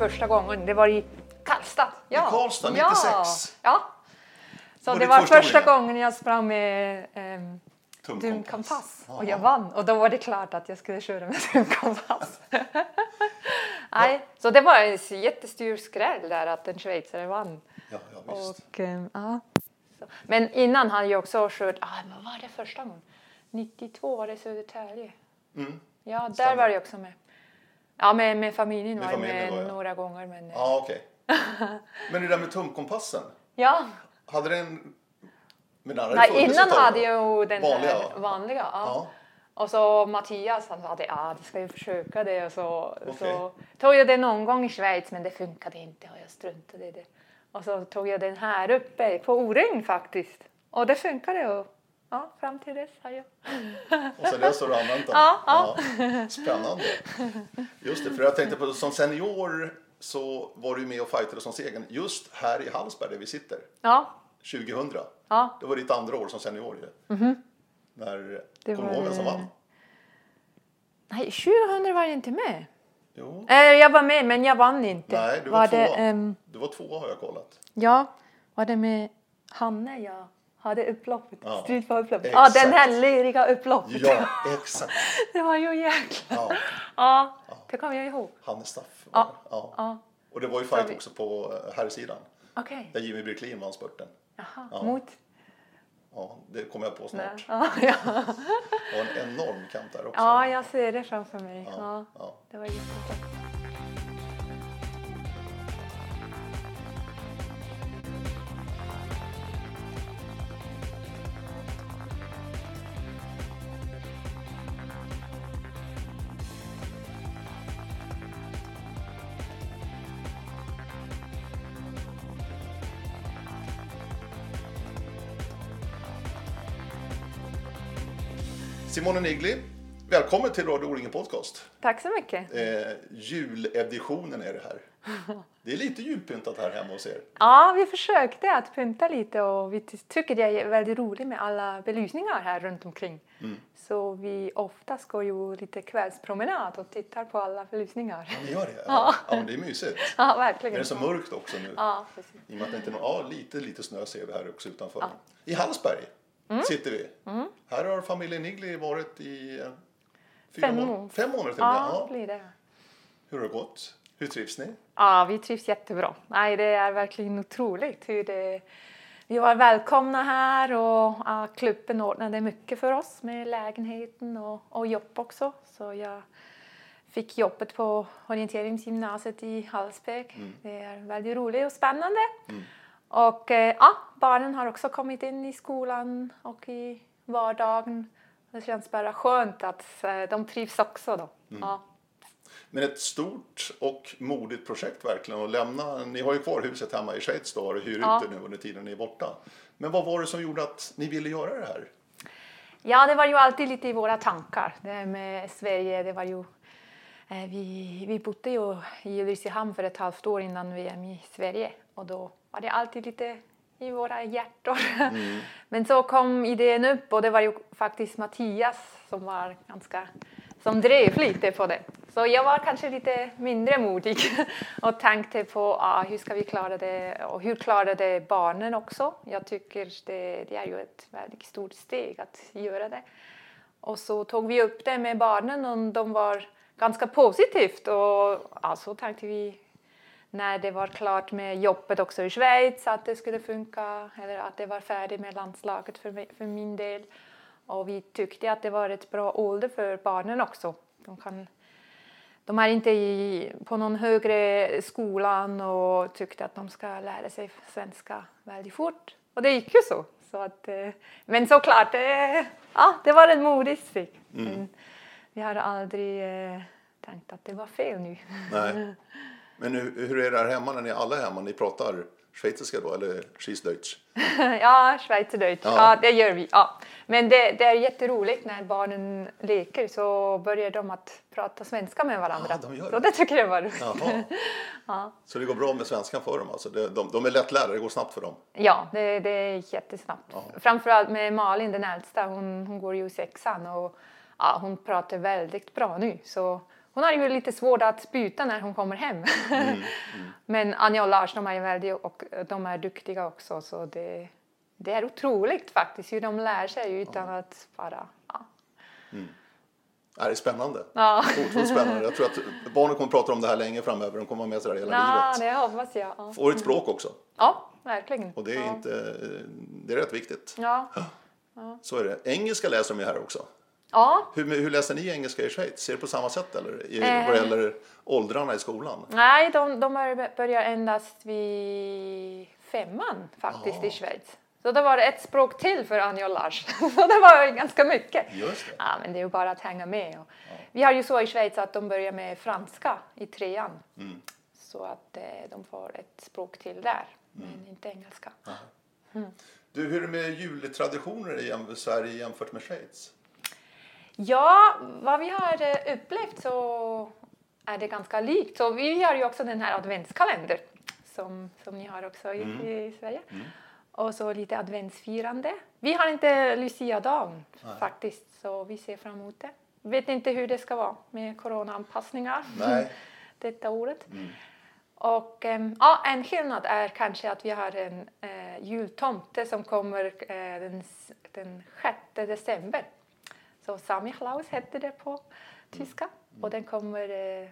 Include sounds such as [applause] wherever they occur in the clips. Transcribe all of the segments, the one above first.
första gången. Det var i Karlstad. Ja. I Karlstad, Ja. 96. Ja. Så Var det ditt var första första gången jag sprang med ehm, Tumkompass. och jag vann. Och då var det klart att jag skulle köra med [laughs] dumkompass. [laughs] Nej, så det var en jättestor skräll där att en schweizare vann. Ja, ja. Och, ehm, ja. Så. Men innan hade jag också kört, ah, vad var det första gången? 92 var det Södertälje. Mm. Ja, där Stämmer. var jag också med. Ja, med, med familjen Med var jag med var jag. några gånger. Men, eh, Ja, okej. Men det där med tumkompassen, ja. hade den... Men den hade Nej, innan hade jag ju den Vanliga? vanliga. ja. Ja. Och så Mattias han sa att ja, du ska ju försöka det. Och så, Okej. så tog jag det någon gång i Schweiz men det funkade inte och jag struntade i det. Och så tog jag den här uppe på O-ring faktiskt. Och det funkade och ja, fram till dess har jag. Och sen dess har du använt den? Ja, ja. Spännande. Just det, för jag tänkte på som senior så var du med och fightade som segern just här i Hallsberg där vi sitter, Ja, 2000. ja. Det var ditt andra år som senior ju. När, Mhm. Det kommer du var ihåg vem som det- vann? Nej, 2000 var jag inte med. Jo. Eh, jag var med men jag vann inte. Nej, du var, det, tvåa. ehm, Du var tvåa har jag kollat. Ja, var det med Hanne jag hade upploppet? Ja, Street for upploppet. Ja, den här lyriga upploppet. Ja, exakt. [laughs] Det var ju jäkla... Ja, Ja, det kommer jag ihåg. Hanne Staff. Ja, ja. Och det var ju fight vi- också på eh, herrsidan. okej. Där Jimmy Bricklin vann spurten. Jaha, Ja. mot... Ja, det kommer jag på snart. Ja, ja. Det var en enorm kamp där också. ja, jag ser det framför mig. Ja, Ja, ja. det var jättebra. Simone Nigli, välkommen till Radio O-ringen Podcast. Tack så mycket. Eh, juleditionen är det här. [laughs] Det är lite julpyntat här hemma hos er. Ja, vi försökte att pynta lite och vi ty- tycker det är väldigt roligt med alla belysningar här runt omkring. Mm. Så vi oftast går ju lite kvällspromenad och tittar på alla belysningar. Ja, ni gör det? Ja. ja men det är mysigt. [laughs] Ja, Men verkligen. det är så mörkt också nu. Ja, precis. I och med att det inte är någon, ja, lite, lite snö ser vi här också utanför. I Hallsberg Mm. sitter vi. Här har familjen Nigli varit i eh, fyra Fem må- månader. fem månader till. Ja, Ja. blir det. Hur har det gått? Hur trivs ni? Ja, vi trivs jättebra. Nej, det är verkligen otroligt hur det... Vi var välkomna här och ja, klubben ordnade mycket för oss med lägenheten och, och jobb också. Så jag fick jobbet på orienteringsgymnasiet i Hallsberg. Det är väldigt roligt och spännande. Och eh, ja, barnen har också kommit in i skolan och i vardagen. Det känns bara skönt att eh, de trivs också då. Ja. Men ett stort och modigt projekt verkligen att lämna. Ni har ju kvar huset hemma i Schweiz då och hyr Ja. ut det nu under tiden ni är borta. Men vad var det som gjorde att ni ville göra det här? Ja, det var ju alltid lite i våra tankar. Det här med Sverige, det var ju... Eh, vi, vi bodde ju i Ulricehamn för ett halvt år innan VM i Sverige och då var det alltid lite i våra hjärtor. [laughs] Men så kom idén upp och det var ju faktiskt Mattias som var ganska som drev lite på det. Så jag var kanske lite mindre modig [laughs] och tänkte på ah, hur ska vi klara det och hur klarade barnen också. Jag tycker det, det är ju ett väldigt stort steg att göra det. Och så tog vi upp det med barnen och de var ganska positivt och så tänkte vi när det var klart med jobbet också i Schweiz att det skulle funka eller att det var färdigt med landslaget för, mig, för min del. Och vi tyckte att det var ett bra ålder för barnen också. De, kan, de är inte i, på någon högre skolan och tyckte att de ska lära sig svenska väldigt fort. Och det gick ju så. så att, eh, men såklart, det, ja, det var ett modigt steg. Men vi har aldrig eh, tänkt att det var fel nu. Nej. [laughs] Men hur, hur är det här hemma när ni alla är hemma? Ni pratar schweiziska då eller Schweizerdeutsch? [laughs] ja, Schweizerdeutsch. Ja. Ja. det gör vi. Ja. Men det, det är jätteroligt när barnen leker så börjar de att prata svenska med varandra. Ja, de gör så det. det tycker jag var roligt. [laughs] Ja. Så det går bra med svenskan för dem alltså? De, de, de är lättlärda, det går snabbt för dem? Ja, det, det är jättesnabbt. Ja. Framförallt med Malin, den äldsta. Hon, hon går ju sexan och ja, hon pratar väldigt bra nu. Så hon har ju lite svårt att byta när hon kommer hem. [laughs] Men Anja och Lars de är väldigt och de är duktiga också så det, det är otroligt faktiskt hur de lär sig utan att bara... Ja. Ja, det är spännande. Ja. Otroligt spännande. Jag tror att [laughs] barnen kommer att prata om det här länge framöver. De kommer vara med sådär hela Ja, livet. det hoppas jag. Ja, Får ett språk också. ja verkligen. Och det är, ja. inte, det är rätt viktigt. Ja. Så är det. Engelska läser de ju här också. Ja, Hur, hur läser ni engelska i Schweiz? Ser det på samma sätt eller? I, Eh. Vad gäller åldrarna i skolan? Nej, de, de bör- börjar endast vid femman faktiskt Ja. i Schweiz. Så det var ett språk till för Anja och Lars. [laughs] Så det var ju ganska mycket. Just det. Ja, men det är ju bara att hänga med. Och Vi har ju så i Schweiz att de börjar med franska i trean. Mm. Så att eh, de får ett språk till där, Mm. men inte engelska. Du, hur är det med jultraditioner i Sverige jämfört med Schweiz? Ja, vad vi har eh, upplevt så är det ganska likt. Så vi har ju också den här adventskalender som, som ni har också i, Mm. i Sverige. Och så lite adventsfirande. Vi har inte Lucia-dagen faktiskt, så vi ser fram emot det. Vet inte hur det ska vara med coronaanpassningar [laughs] detta året. Mm. Och ehm, ja, en skillnad är kanske att vi har en eh, jultomte som kommer eh, den, den 6 december. Så Samichlaus hette det på tyska. Och den kommer eh,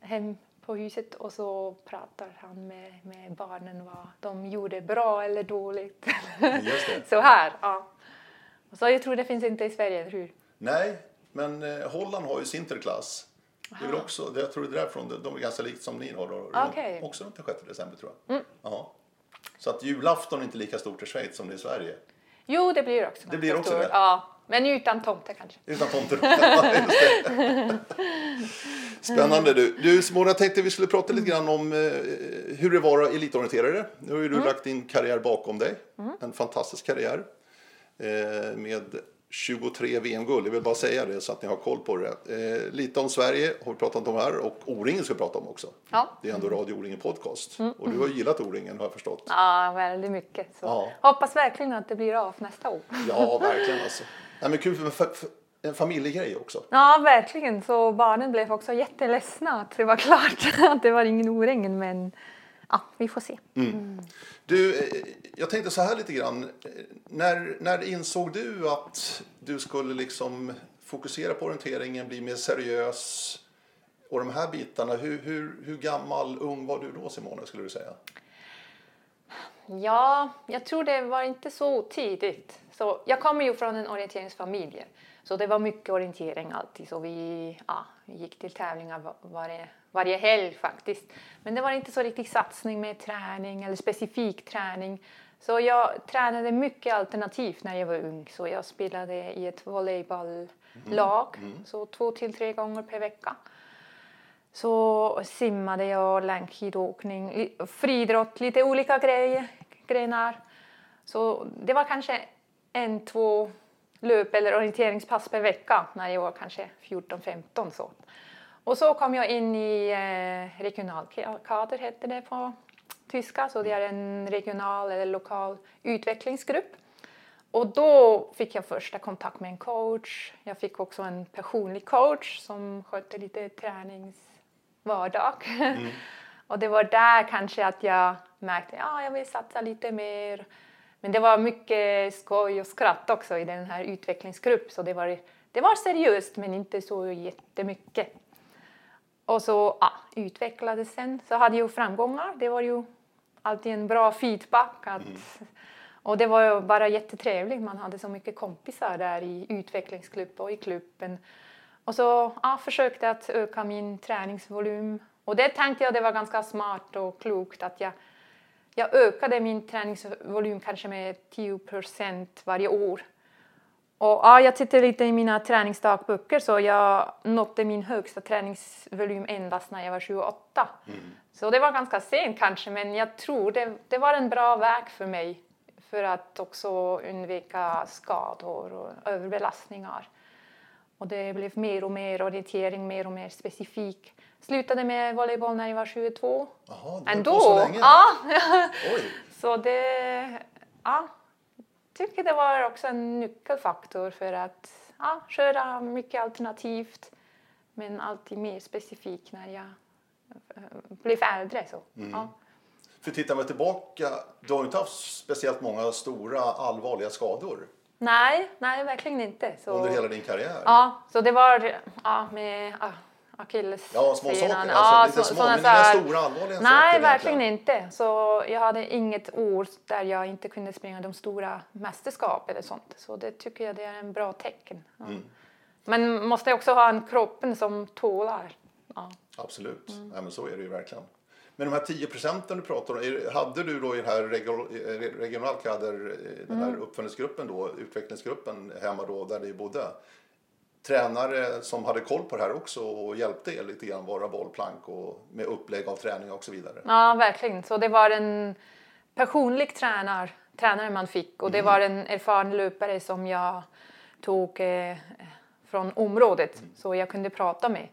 hem på huset och så pratar han med, med barnen vad de gjorde bra eller dåligt. [laughs] Så här, ja. Och så jag tror det finns inte i Sverige, eller hur? Nej, men eh, Holland har ju Sinterklass. Det är också, jag tror det är därifrån, de- de är ganska likt som ni har. då. Okej. Också runt den 6 december tror jag. Ja. Så att julafton är inte lika stort i Schweiz som det är i Sverige. Jo, det blir också Det blir också stor. det? Ja, men utan tomte kanske. Utan [laughs] det. Spännande du. Du Simona, jag tänkte vi skulle prata lite grann om eh, hur det var att elitorienterare. Nu har ju du lagt din karriär bakom dig. En fantastisk karriär. Eh, med 23 VM-guld, jag vill bara säga det så att ni har koll på det. Eh, lite om Sverige har vi pratat om här och O-ringen ska vi prata om också. Ja. Det är ändå Radio O-ringen Podcast. Och du har gillat O-ringen har jag förstått. Ja, väldigt mycket. Så Ja. Hoppas verkligen att det blir av nästa år. Ja, verkligen alltså. Nej, men kul för för- för en familjegrej också. Ja, verkligen. Så barnen blev också jätteledsna att det var klart [laughs] att det var ingen O-ringen. Men ja, vi får se. Du, eh, jag tänkte så här lite grann. Eh, När, när insåg du att du skulle liksom fokusera på orienteringen, bli mer seriös och de här bitarna? Hur, hur, hur gammal, ung var du då Simone, skulle du säga? Ja, jag tror det var inte så tidigt. Så jag kommer ju från en orienteringsfamilj. Så det var mycket orientering alltid. Så vi, ja, gick till tävlingar va- varje, varje helg faktiskt. Men det var inte så riktigt satsning med träning eller specifik träning. Så jag tränade mycket alternativt när jag var ung. Så jag spelade i ett volleybolllag. Så två till tre gånger per vecka. Så simmade jag, längdskidåkning, friidrott, lite olika grejer, grenar. Så det var kanske en, två löp eller orienteringspass per vecka när jag var kanske 14-15 så. Och så kom jag in i eh, regionalkader hette det på tyska, så det är en regional eller lokal utvecklingsgrupp. Och då fick jag första kontakt med en coach. Jag fick också en personlig coach som skötte lite träningsvardag. [laughs] och det var där kanske att jag märkte att ja, jag vill satsa lite mer. Men det var mycket skoj och skratt också i den här utvecklingsgruppen. Så det var, det var seriöst men inte så jättemycket. Och så ja, utvecklades sen. Så hade jag framgångar. Det var ju alltid en bra feedback. Att, Och det var bara jättetrevligt. Man hade så mycket kompisar där i utvecklingsklubb och i klubben. Och så ja, försökte att öka min träningsvolym. Och det tänkte jag det var ganska smart och klokt att jag, jag ökade min träningsvolym kanske med 10 procent varje år. Och ja, jag tittar lite i mina träningsdagböcker så jag nådde min högsta träningsvolym endast när jag var 28. Så det var ganska sent kanske men jag tror det, det var en bra väg för mig för att också undvika skador och överbelastningar. Och det blev mer och mer orientering, mer och mer specifik. Slutade med volleyboll när jag var 22. Jaha, du på Ändå! så länge? Ja, Oj, [laughs] så det, ja, tycker det var också en nyckelfaktor för att ja, köra mycket alternativt. men alltid mer specifik när jag eh, blev äldre. Så. Ja. För tittar man tillbaka, du har inte haft speciellt många stora allvarliga skador Nej, nej, verkligen inte. Så, under hela din karriär. ja, så det var ja, med ah, akillessenan. Ja, små saker. Alltså, Ja, lite så- små, men inga stora allvarliga Nej, saker verkligen egentligen. inte. Så jag hade inget år där jag inte kunde springa de stora mästerskap eller sånt. Så det tycker jag det är en bra tecken. Ja. Mm. Men måste också ha en kroppen som tålar. Ja. Absolut, Mm. Nej, men så är det ju verkligen. Men de här 10 procenten du pratar om, hade du då i den här regional, regionalkader, eh, den här Mm. uppföljningsgruppen då, utvecklingsgruppen hemma då där ni bodde, tränare som hade koll på det här också och hjälpte er lite grann vara bollplank och med upplägg av träning och så vidare? ja, verkligen. Så det var en personlig tränare, tränare man fick och det var en erfaren löpare som jag tog eh, från området så jag kunde prata med.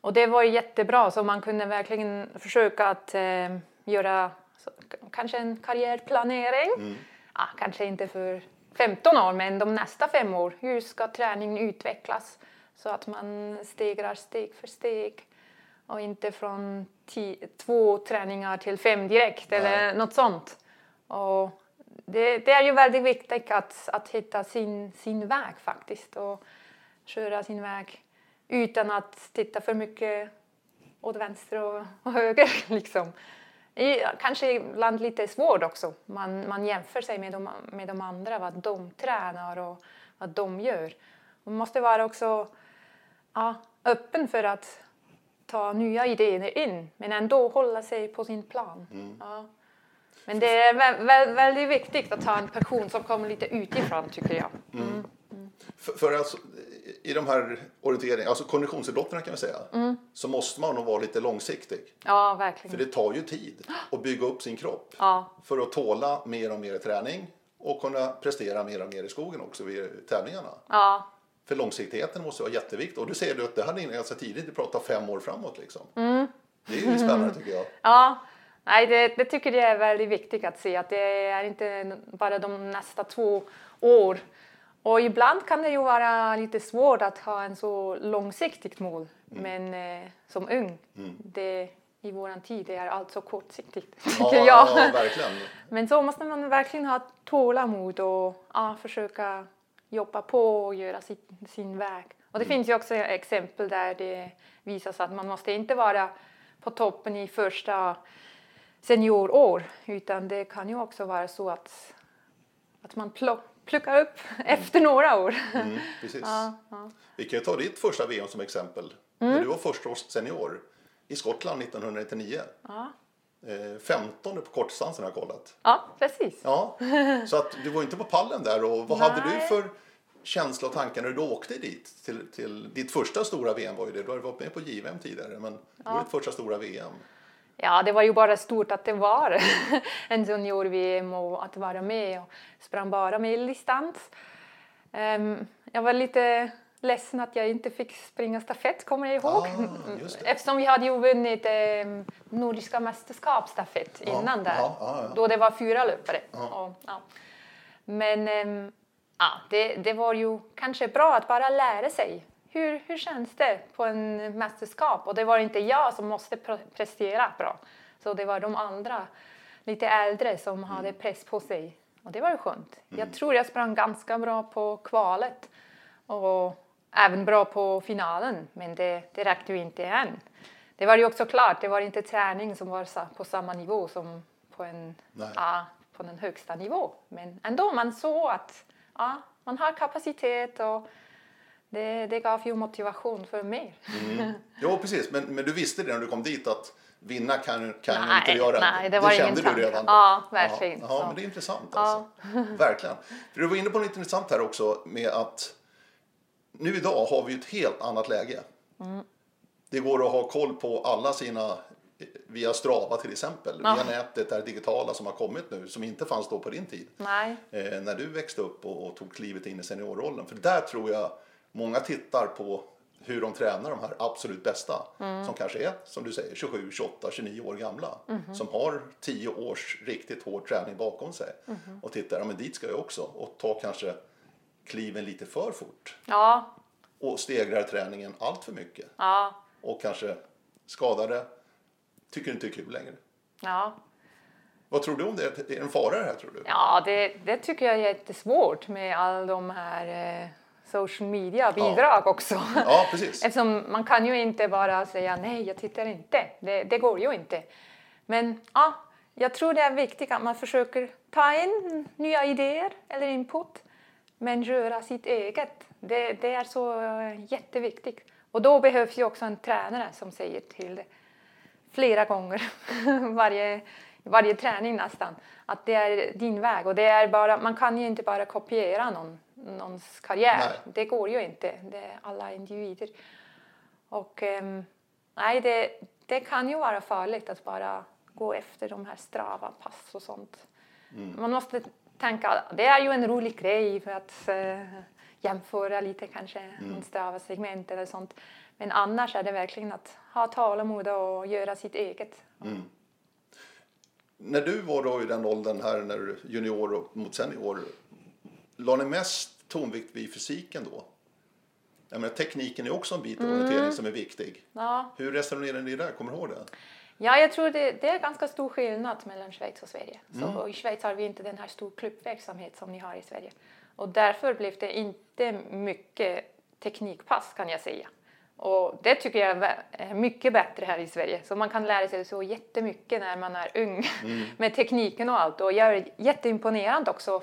Och det var jättebra så man kunde verkligen försöka att eh, göra så, kanske en karriärplanering. Ja, kanske inte för 15 år men de nästa fem år. Hur ska träningen utvecklas så att man stegrar steg för steg och inte från två träningar till fem direkt eller något sånt. Och det, det är ju väldigt viktigt att, att hitta sin, sin väg faktiskt och köra sin väg utan att titta för mycket åt vänster och, och höger. [laughs] Liksom. Kanske ibland lite svårt också. Man, man jämför sig med de, med de andra, vad de tränar och vad de gör. Man måste vara också ja, öppen för att ta nya idéer in men ändå hålla sig på sin plan. Ja. Men det är vä- vä- väldigt viktigt att ha en person som kommer lite utifrån tycker jag. För, för alltså, i de här orienteringarna, alltså konditionsidrotterna kan vi säga, Mm. så måste man nog vara lite långsiktig. Ja, För verkligen. det tar ju tid [gasps] att bygga upp sin kropp Ja, för att tåla mer och mer träning och kunna prestera mer och mer i skogen också vid tävlingarna. ja, För långsiktigheten måste vara jätteviktig. Och du säger du att det hade ni ganska tidigt, du pratar fem år framåt liksom. Mm. Det är ju spännande [laughs] tycker jag. ja. Nej, det, det tycker jag är väldigt viktigt att se att det är inte bara de nästa två år. Och ibland kan det ju vara lite svårt att ha en så långsiktigt mål. Men eh, som ung, det, i våran tid, det är allt så kortsiktigt Ja, jag. ja, verkligen. [laughs] Men så måste man verkligen ha tålamod och ja, försöka jobba på och göra sin, sin väg. Och det finns ju också exempel där det visas att man måste inte vara på toppen i första seniorår utan det kan ju också vara så att, att man plock, plockar upp efter några år. Mm, precis. Ja, ja. Vi kan ju ta ditt första VM som exempel. Mm. När du var första års senior i Skottland 1999. Ja. Eh, 15 på kortdistansen har jag kollat. ja, precis. Ja, så att du var inte på pallen där. Och vad hade du Nej. för känsla och tankar när du åkte dit? Till, till, ditt första stora VM var ju det. Du hade varit med på JVM tidigare, men det var ditt första stora VM. Ja, det var ju bara stort att det var [laughs] en junior-VM och att vara med och sprang bara medeldistans. Ehm, jag var lite ledsen att jag inte fick springa stafett, kommer jag ihåg. Ah. Eftersom vi hade ju vunnit um, Nordiska mästerskap stafett Ja, innan där. ja, ja, ja. Då det var fyra löpare. Och, ja. Men ehm, ja, det, det var ju kanske bra att bara lära sig. Hur, hur känns det på en mästerskap? Och det var inte jag som måste pre- prestera bra. Så det var de andra, lite äldre, som hade press på sig. Och det var ju skönt. Jag tror jag sprang ganska bra på kvalet. Och även bra på finalen. Men det, det räckte ju inte än. Det var ju också klart, det var inte träning som var på samma nivå som på en ja, på den högsta nivå. Men ändå, man såg att ja, man har kapacitet och det, det gav ju motivation för mer. Jo, precis. Men, men du visste det när du kom dit att vinna kan, kan jag Nej, inte göra. nej, det var ingen kände du redan. Ja, verkligen. Ja, men det är intressant Ja. alltså. Verkligen. För du var inne på något intressant här också med att nu idag har vi ett helt annat läge. Mm. Det går att ha koll på alla sina via Strava till exempel, Ja. via nätet, det digitala som har kommit nu, som inte fanns då på din tid. Nej, eh, när du växte upp och, och tog klivet in i seniorrollen. För där tror jag många tittar på hur de tränar de här absolut bästa. Som kanske är, som du säger, 27, 28, 29 år gamla. Som har 10 års riktigt hård träning bakom sig. Och tittar, ja men dit ska jag också. Och ta kanske kliven lite för fort. ja, och stegrar träningen allt för mycket Ja, och kanske skadar det, tycker inte är kul längre. ja. Vad tror du om det? Är det en fara det här tror du? Ja, det, det tycker jag är jättesvårt med alla de här eh, social media-bidrag också. Ja, precis. [laughs] Eftersom man kan ju inte bara säga nej, jag tittar inte. Det, det går ju inte. Men ja, jag tror det är viktigt att man försöker ta in nya idéer eller input, men göra sitt eget. Det, det är så eh, jätteviktigt. Och då behövs ju också en tränare som säger till det flera gånger [laughs] varje, varje träning nästan att det är din väg och det är bara, man kan ju inte bara kopiera någon, någons karriär. Nej. Det går ju inte. Det är alla individer. Och ehm, nej, det, det kan ju vara farligt att bara gå efter de här strava pass och sånt. Man måste tänka, det är ju en rolig grej för att eh, jämföra lite kanske en strava segment eller sånt. Men annars är det verkligen att ha tålamod och göra sitt eget. När du var då i den åldern här, när junior och mot senior, la ni mest tonvikt vid fysiken då? Jag menar, tekniken är också en bit av orientering som är viktig. Ja, Hur resonerade ni där? Kommer du ihåg det? Ja, jag tror det, det är ganska stor skillnad mellan Schweiz och Sverige. Så I Schweiz har vi inte den här stor klubbverksamhet som ni har i Sverige. Och därför blev det inte mycket teknikpass kan jag säga. Och det tycker jag är mycket bättre här i Sverige. Så man kan lära sig så jättemycket när man är ung [laughs] med tekniken och allt. Och jag är jätteimponerad också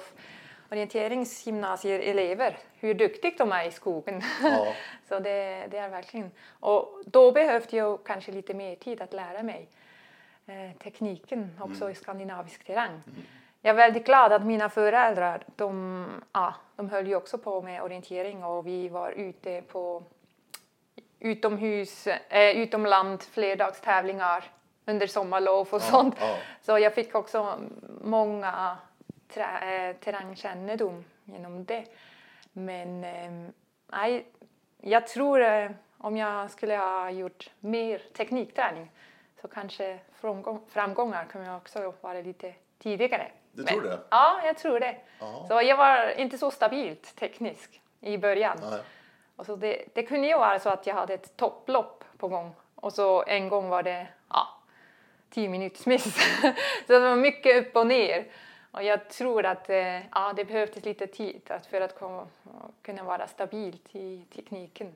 orienteringsgymnasieelever, hur duktigt de är i skogen. Ja. [laughs] Så det, det är verkligen... Och då behövde jag kanske lite mer tid att lära mig eh, tekniken också i skandinavisk terräng. Jag är väldigt glad att mina föräldrar, de, ja, de höll ju också på med orientering och vi var ute på utomhus, eh, utomland flerdagstävlingar under sommarlov och sånt. ja. Så jag fick också många trä, eh, terrängkännedom genom det. Men eh, jag tror eh, om jag skulle ha gjort mer teknikträning så kanske framgång, framgångar kommer också vara lite tidigare. Du tror det? Ja, jag tror det. Ja. Så jag var inte så stabilt teknisk i början. Nej. Och så det, det kunde ju vara så att jag hade ett topplopp på gång och så en gång var det ja, 10 minuters miss. [laughs] så det var mycket upp och ner. Och jag tror att eh, ja, det behövdes lite tid att för att komma, kunna vara stabilt i tekniken.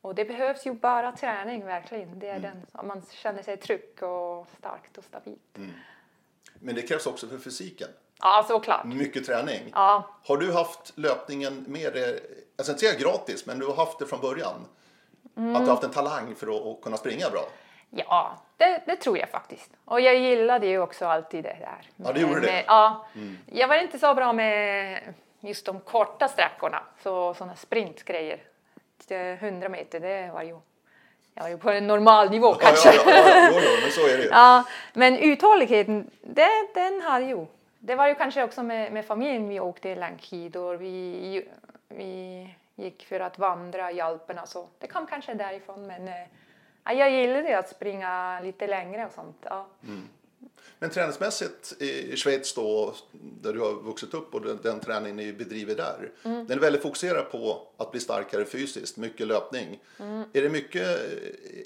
Och det behövs ju bara träning verkligen. Det är den, om man känner sig trygg och starkt och stabilt. Men det krävs också för fysiken. Ja, såklart. Mycket träning. Ja, Har du haft löpningen med dig, jag ska inte säga gratis, men du har haft det från början? Mm. Att du har haft en talang för att, att kunna springa bra? Ja, det, det tror jag faktiskt. Och jag gillade ju också alltid det där. Ja, du gjorde det? Med, ja. Jag var inte så bra med just de korta sträckorna, så sådana sprintgrejer. Det 100 meter, det var ju, jag var ju på en normal nivå kanske. Ja, ja, ja, men så är det ju. Ja, men uthålligheten, det, den har ju. Det var ju kanske också med, med familjen vi åkte längdskidor. Vi, vi gick för att vandra i Alperna så det kom kanske därifrån. Men eh, ja, jag gillade att springa lite längre och sånt. Ja. Men träningsmässigt i Schweiz då, där du har vuxit upp och den, den träning ni bedriver där. Mm. Den är väldigt fokuserad på att bli starkare fysiskt, mycket löpning. Mm. Är det mycket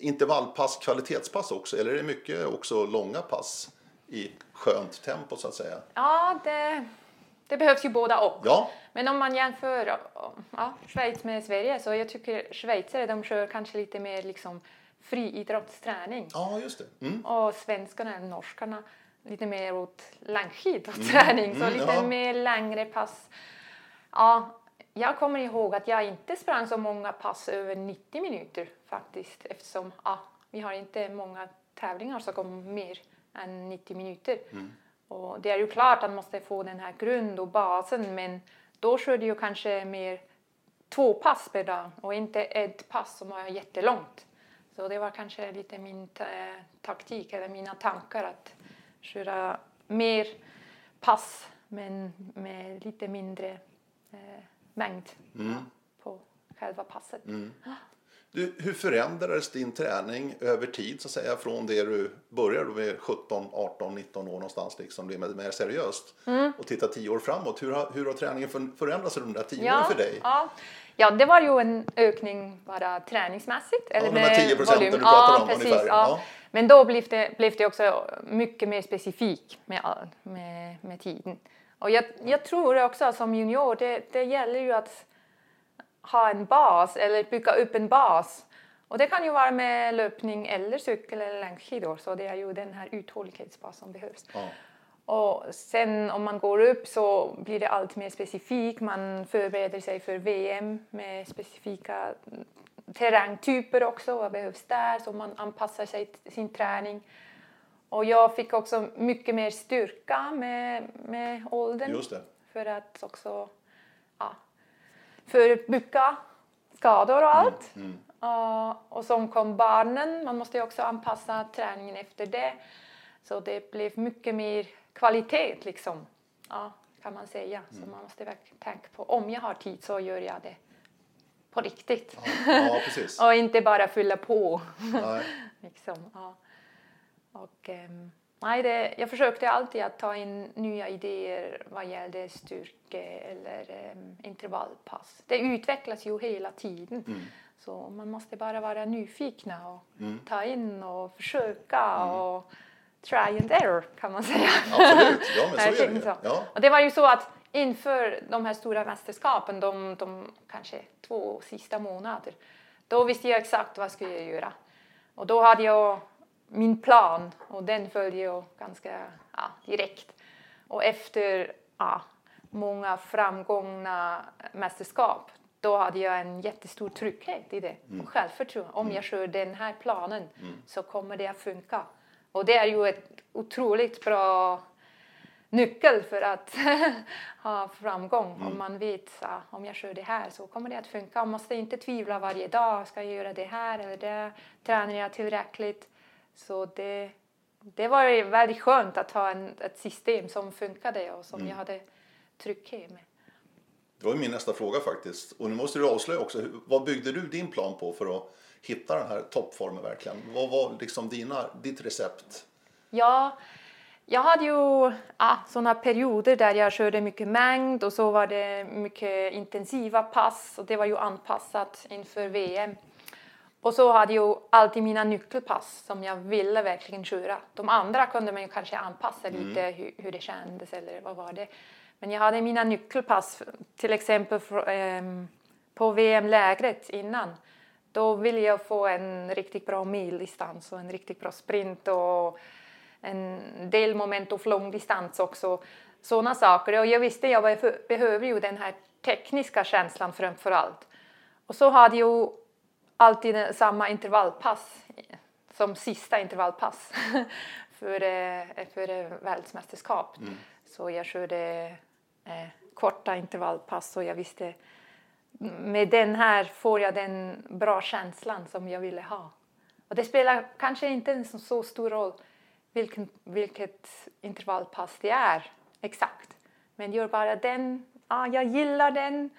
intervallpass, kvalitetspass också? Eller är det mycket också långa pass i skönt tempo så att säga? Ja, det, det behövs ju båda och. Ja, Men om man jämför ja, Schweiz med Sverige så jag tycker schweizare de kör kanske lite mer liksom friidrottsträning. ja just det. Mm. Och svenskarna eller norskarna lite mer åt längdskidåkträning, så mm, lite ja. mer längre pass. Ja, jag kommer ihåg att jag inte sprang så många pass över 90 minuter faktiskt eftersom ja, vi har inte många tävlingar som går mer än 90 minuter. Och det är ju klart att man måste få den här grund och basen men då körde jag kanske mer två pass per dag och inte ett pass som var jättelångt. Så det var kanske lite min ta- taktik eller mina tankar att köra mer pass men med lite mindre eh, mängd på själva passet. Du, hur förändrades din träning över tid så att säga från det du började med 17, 18, 19 år någonstans liksom blev mer, seriöst Mm. och titta 10 år framåt. Hur har, hur har träningen för- förändrats under de där 10 åren för dig? Ja. Ja, det var ju en ökning bara träningsmässigt. Eller ja, de här 10 procenten du pratar ja, om precis, ungefär. Ja. Ja. Men då blev det, blev det också mycket mer specifikt med, med, med tiden. Och jag, jag tror också som junior, det, det gäller ju att ha en bas eller bygga upp en bas. Och det kan ju vara med löpning eller cykel eller längdskidor. Så det är ju den här uthållighetsbasen som behövs. Ja. Och sen om man går upp så blir det allt mer specifikt. Man förbereder sig för VM med specifika terrängtyper också. Vad behövs där? Så man anpassar sig till sin träning. Och jag fick också mycket mer styrka med, med åldern. Just det. För att också ja, förebygga skador och mm, allt. Mm, mm. Uh, och som kom barnen, man måste ju också anpassa träningen efter det. Så det blev mycket mer kvalitet liksom. Ja, kan man säga. Så mm. man måste verkligen tänka på om jag har tid så gör jag det på riktigt. Ja, ja, [laughs] och inte bara fylla på. [laughs] liksom, ja. Och, um, nej, det, jag försökte alltid att ta in nya idéer vad gällde styrke eller um, intervallpass. Det utvecklas ju hela tiden. Mm. Så man måste bara vara nyfikna och mm. ta in och försöka. Mm. och try and error kan man säga. Absolut, ja men [laughs] så är det Ja. Och det var ju så att inför de här stora mästerskapen, de, de kanske två sista månader, då visste jag exakt vad jag skulle göra. Och då hade jag min plan och den följde jag ganska ja, direkt. Och efter ja, många framgångna mästerskap då hade jag en jättestor trygghet i det mm. och självförtroende. Om mm. jag kör den här planen mm. så kommer det att funka. Och det är ju ett otroligt bra nyckel för att [laughs] ha framgång. Mm. Om man vet att om jag kör det här så kommer det att funka. Man måste inte tvivla varje dag. Ska jag göra det här eller det? Tränar jag tillräckligt? Så det, det var väldigt skönt att ha en, ett system som funkade och som mm. jag hade trygghet med. Det var min nästa fråga faktiskt. Och nu måste du avslöja också, vad byggde du din plan på för att hitta den här toppformen verkligen? Vad var liksom dina, ditt recept? Ja, jag hade ju ja, sådana perioder där jag körde mycket mängd och så var det mycket intensiva pass och det var ju anpassat inför VM. Och så hade jag alltid mina nyckelpass som jag ville verkligen köra. De andra kunde man ju kanske anpassa mm. lite hur, hur, det kändes eller vad var det. Men jag hade mina nyckelpass, till exempel um, på VM-lägret innan. Då ville jag få en riktigt bra mildistans och en riktigt bra sprint och en del moment och långdistans också. Sådana saker. Och jag visste att jag behöver ju den här tekniska känslan framför allt. Och så hade jag alltid samma intervallpass som sista intervallpass [laughs] för, eh, för världsmästerskap. Mm. Så jag körde eh, korta intervallpass och jag visste med den här får jag den bra känslan som jag ville ha. Och det spelar kanske inte en så stor roll vilken, vilket intervallpass det är exakt. Men gör bara den, ah, jag gillar den,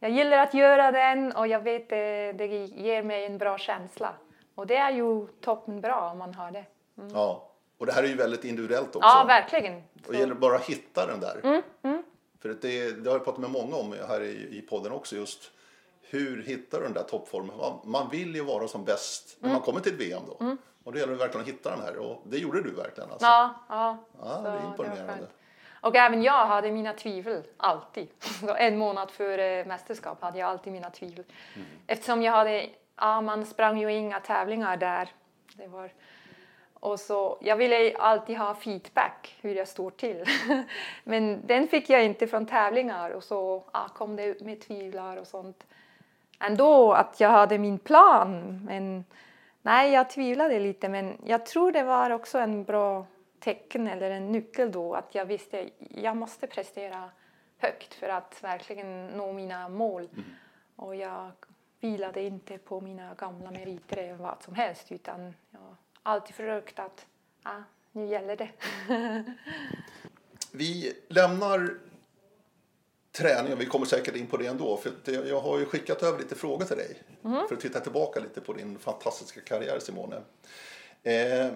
jag gillar att göra den och jag vet det, det ger mig en bra känsla. Och det är ju toppen bra om man har det. Mm. Ja, och det här är ju väldigt individuellt också. Ja, verkligen. Och det gäller bara att hitta den där. Mm, mm. För det, det har jag pratat med många om här i, i podden också just hur hittar du den där toppformen? Man, man vill ju vara som bäst när man mm. kommer till ett VM då. Mm. Och det gäller verkligen att hitta den här och det gjorde du verkligen alltså. Ja, ja. ja det är imponerande. och även jag hade mina tvivel, alltid. [laughs] En månad före mästerskap hade jag alltid mina tvivel. Mm. Eftersom jag hade, ja man sprang ju inga tävlingar där. Det var, och så, jag ville alltid ha feedback hur jag står till. [laughs] Men den fick jag inte från tävlingar och så ja, kom det med tvivlar och sånt. Ändå att jag hade min plan. Men nej, jag tvivlade lite men jag tror det var också en bra tecken eller en nyckel då att jag visste att jag måste prestera högt för att verkligen nå mina mål. Mm. Och jag vilade inte på mina gamla meriter eller vad som helst utan jag alltid försökt att ah, nu gäller det. Vi lämnar träning och vi kommer säkert in på det ändå. För jag har ju skickat över lite frågor till dig mm. för att titta tillbaka lite på din fantastiska karriär Simone. Eh,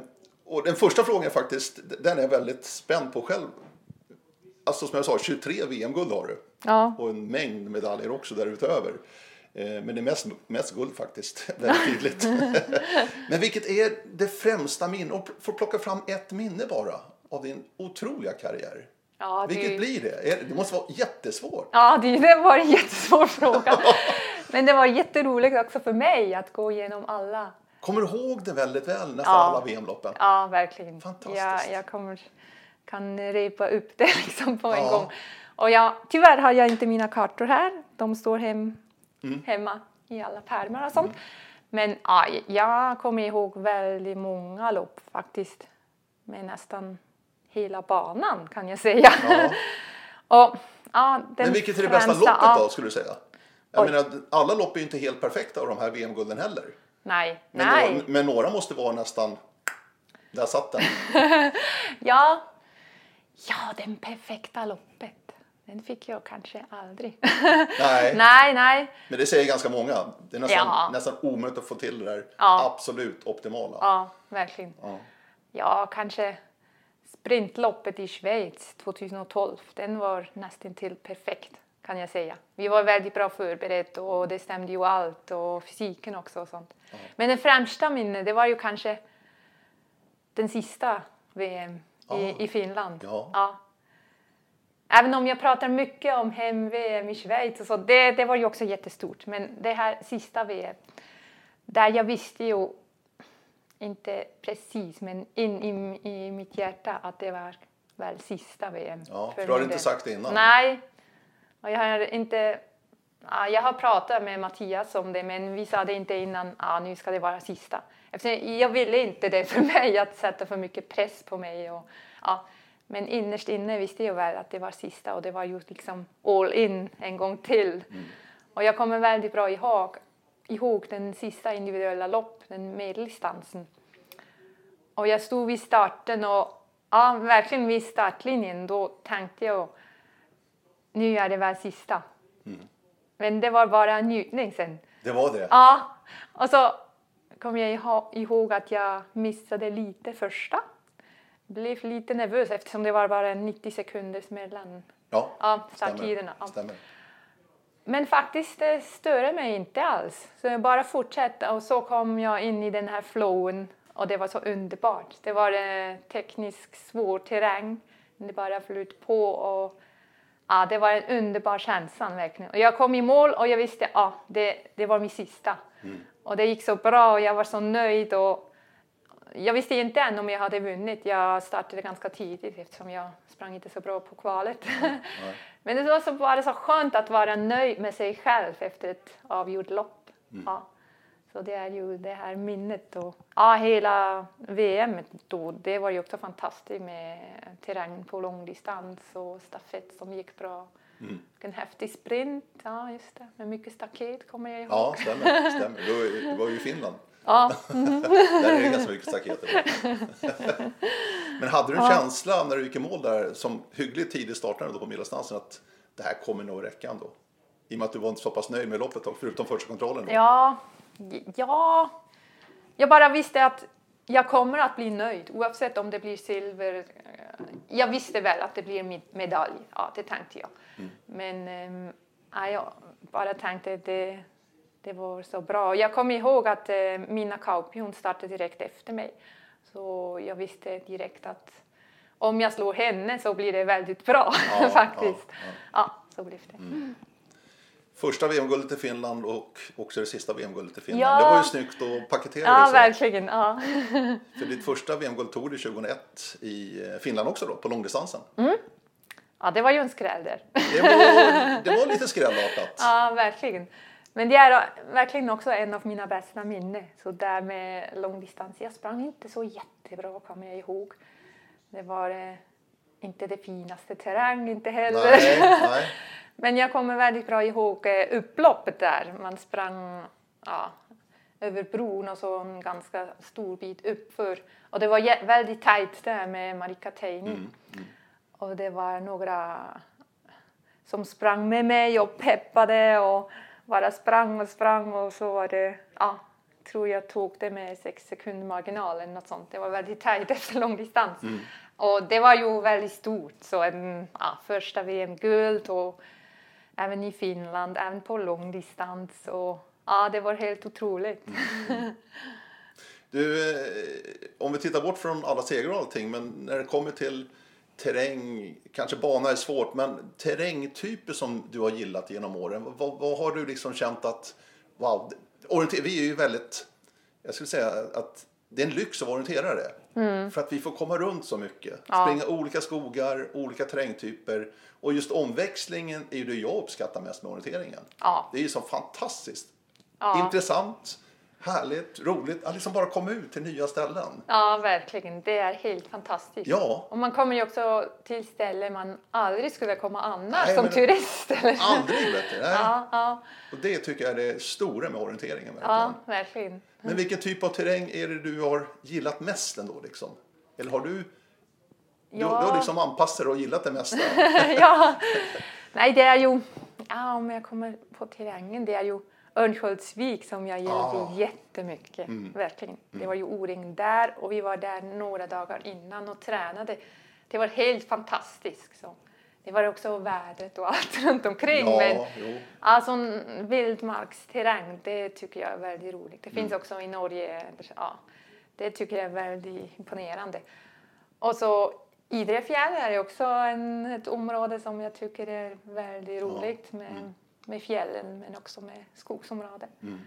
och den första frågan är faktiskt, den är jag väldigt spänd på själv. Alltså som jag sa, 23 VM-guld har du. Ja. Och en mängd medaljer också därutöver. Eh, Men det är mest, mest guld faktiskt, [laughs] väldigt tydligt. [laughs] Men vilket är det främsta minnet? Och få plocka fram ett minne bara av din otroliga karriär. Ja, det- Vilket blir det? Det måste vara jättesvårt. Ja, det, var en jättesvår fråga. [laughs] Men det var jätteroligt också för mig att gå igenom alla. Kommer du ihåg det väldigt väl, nästan Ja. alla VM-loppen? Ja, verkligen. Fantastiskt. Jag, jag kommer, kan repa upp det liksom på en Ja. gång. Och jag, tyvärr har jag inte mina kartor här. De står hem, Mm. hemma i alla pärmar och sånt. Men ja, jag kommer ihåg väldigt många lopp faktiskt. Med nästan hela banan kan jag säga. Ja. [laughs] och, ja, den Men vilket är det bästa främsta- loppet då, skulle du säga? Jag menar, alla lopp är ju inte helt perfekta av de här VM-gulden heller. Nej, Men, nej. Några, men några måste vara nästan... Där satt den. [laughs] Ja, ja, den perfekta loppet. Den fick jag kanske aldrig. Nej, [laughs] nej, nej. men det säger ganska många. Det är nästan, Ja. nästan omöjligt att få till det där Ja. absolut optimala. Ja, verkligen. Ja. Ja, kanske sprintloppet i Schweiz 2012. Den var nästan till perfekt kan jag säga. Vi var väldigt bra förberedda och det stämde ju allt och fysiken också och sånt. Men det främsta minne, det var ju kanske den sista VM Ja. i, i Finland. Ja. Även om jag pratar mycket om hem-VM i Schweiz och så, det, det var ju också jättestort. Men det här sista VM, där jag visste ju inte precis, men in i, i mitt hjärta att det var väl sista VM. Ja, för för du har inte sagt det innan. Nej, och jag har inte... Ja, jag har pratat med Mattias om det, men vi sa det inte innan. Ja, nu ska det vara sista. Eftersom jag ville inte det för [laughs] mig att sätta för mycket press på mig. Och, ja, men innerst inne visste jag väl att det var sista och det var ju liksom all in en gång till. Och jag kommer väldigt bra ihåg, ihåg den sista individuella lopp, den medeldistansen. Och jag stod vid starten och ja, verkligen vid startlinjen då tänkte jag nu är det väl sista. Men det var bara en njutning sen. Det var det? Ja, och så kom jag ihåg att jag missade lite första. Blev lite nervös eftersom det var bara 90 sekunders mellan Ja, ja, starttiderna. Ja. stämmer. Men faktiskt det störde mig inte alls. Så jag bara fortsatte och så kom jag in i den här flowen och det var så underbart. Det var eh, tekniskt svår terräng. Det bara flöt på och ja, det var en underbar känsla verkligen. Och jag kom i mål och jag visste att ja, det, det var min sista. Och det gick så bra och jag var så nöjd och jag visste inte än om jag hade vunnit. Jag startade ganska tidigt eftersom jag sprang inte så bra på kvalet. [laughs] Men det var så, bara så skönt att vara nöjd med sig själv efter ett avgjort lopp. Ja. Så det är ju det här minnet och ja, hela VM då, det var ju också fantastiskt med terräng på långdistans och stafett som gick bra. En häftig sprint, ja just det, med mycket staket kommer jag ihåg. Ja, stämmer. stämmer. Du, var ju- du var ju i Finland. Ja. Där är det ganska mycket staket. Men hade du en känsla när du gick i mål där som hyggligt tidigt startade då på medeldistansen att det här kommer nog räcka ändå? I och med att du var inte så pass nöjd med loppet förutom första kontrollen. Då. Ja, ja. Jag bara visste att jag kommer att bli nöjd oavsett om det blir silver. Jag visste väl att det blir med- medalj, ja det tänkte jag. Men ehm, ja, jag bara tänkte att det, det var så bra. Jag kommer ihåg att eh, Mina Kauppi, hon startade direkt efter mig. Så jag visste direkt att om jag slår henne så blir det väldigt bra [laughs] Ja, faktiskt. ja, Ja, så blev det. Första VM-guldet i Finland och också det sista VM-guldet i Finland. Ja. Det var ju snyggt att paketera Ja, det verkligen. Ja. [laughs] För ditt första VM-guld tog du 2001 i eh, Finland också då, på långdistansen. ja, det var ju en skräll där. Det, var, det var lite [laughs] skrällartat. Ja, verkligen. Men det är verkligen också en av mina bästa minnen. Så där med långdistans. Jag sprang inte så jättebra kommer jag ihåg. Det var eh, inte det finaste terräng inte heller. Nej, nej. [laughs] Men jag kommer väldigt bra ihåg eh, upploppet där. Man sprang ja, över bron och så en ganska stor bit uppför. Och det var väldigt tajt där med Marika Teini. Och det var några som sprang med mig och peppade och bara sprang och sprang och så var det, ja, tror jag tog det med sex sekunder marginal eller något sånt. Det var väldigt tajt efter långdistans. Och det var ju väldigt stort, så en ja, första VM-guld och även i Finland, även på långdistans. Och, ja, det var helt otroligt. Mm. Du, eh, om vi tittar bort från alla segrar och allting, men när det kommer till terräng, kanske bana är svårt, men terrängtyper som du har gillat genom åren, vad, vad har du liksom känt att, wow, orienter, vi är ju väldigt, jag skulle säga att det är en lyx att vara orienterare. Mm. För att vi får komma runt så mycket. Ja. Springa olika skogar, olika terrängtyper. Och just omväxlingen är ju det jag uppskattar mest med orienteringen. Ja. Det är ju så fantastiskt ja. intressant härligt, roligt att liksom bara komma ut till nya ställen. Ja, verkligen. Det är helt fantastiskt. Ja. Och man kommer ju också till ställen man aldrig skulle komma annars nej, som turist. Eller? Aldrig, vet du. Nej. Ja, ja. Och det tycker jag är det stora med orienteringen. Verkligen. Ja, verkligen. Men vilken typ av terräng är det du har gillat mest ändå? Liksom? Eller har du, ja. du, du har liksom anpassat dig och gillat det mesta? [laughs] ja, nej det är ju, ja, om jag kommer på terrängen, det är ju Örnsköldsvik som jag gillade ah. jättemycket. Mm. Verkligen. Mm. Det var ju O-ring där och vi var där några dagar innan och tränade. Det var helt fantastiskt. Så. Det var också vädret och allt [laughs] runt omkring. Ja, men jo. alltså vildmarksterräng, det tycker jag är väldigt roligt. Det mm. finns också i Norge. Ja, det tycker jag är väldigt imponerande. Och så Idrefjäll är också en, ett område som jag tycker är väldigt roligt. Ja. Mm med fjällen men också med skogsområden. Mm.